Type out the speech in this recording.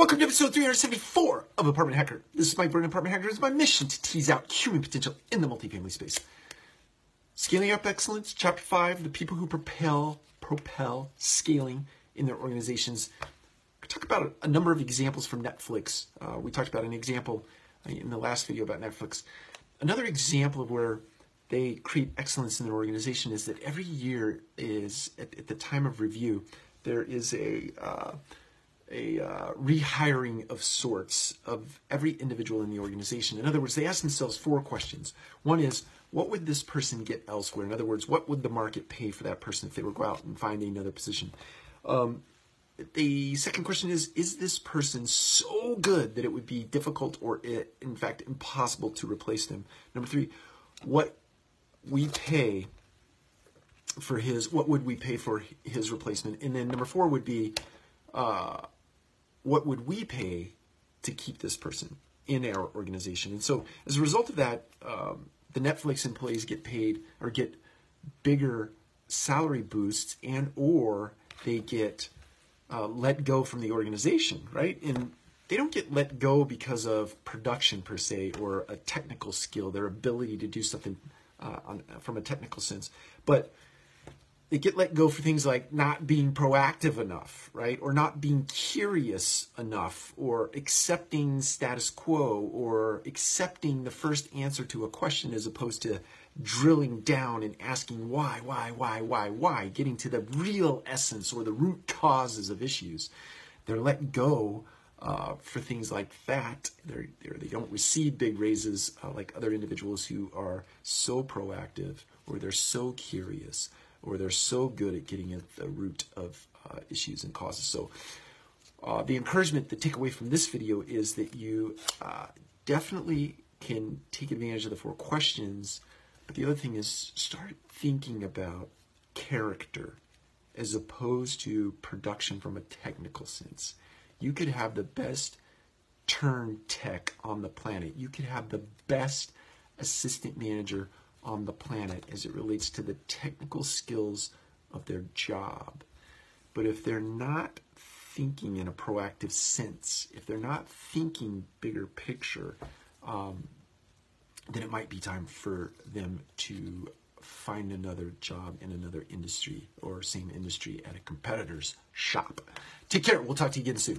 Welcome to episode 374 of Apartment Hacker. This is Mike Byrne, Apartment Hacker. It's my mission to tease out human potential in the multifamily space. Scaling up excellence, chapter 5, the people who propel, propel scaling in their organizations. We talk about a, number of examples from Netflix. Uh, we talked about an example in the last video about Netflix. Another example of where they create excellence in their organization is that every year is, at, at the time of review, there is a... Uh, a uh, rehiring of sorts of every individual in the organization. In other words, they ask themselves four questions. One is, what would this person get elsewhere? In other words, what would the market pay for that person if they were to go out and find another position? Um, the second question is, is this person so good that it would be difficult or, in fact, impossible to replace them? Number three, what we pay for his, what would we pay for his replacement? And then number four would be, uh, what would we pay to keep this person in our organization? And so, as a result of that, um, the Netflix employees get paid or get bigger salary boosts, and or they get uh, let go from the organization, right? And they don't get let go because of production per se or a technical skill, their ability to do something uh, on, from a technical sense, but they get let go for things like not being proactive enough, right? Or not being curious enough, or accepting status quo, or accepting the first answer to a question as opposed to drilling down and asking why, why, why, why, why, getting to the real essence or the root causes of issues. They're let go uh, for things like that. They're, they're, they do not receive big raises uh, like other individuals who are so proactive or they're so curious or they're so good at getting at the root of uh, issues and causes. So, uh, the encouragement, the takeaway from this video is that you uh, definitely can take advantage of the four questions, but the other thing is start thinking about character as opposed to production from a technical sense. You could have the best turn tech on the planet. You could have the best assistant manager on the planet as it relates to the technical skills of their job. But if they're not thinking in a proactive sense, if they're not thinking bigger picture, um, then it might be time for them to find another job in another industry or same industry at a competitor's shop. Take care. We'll talk to you again soon.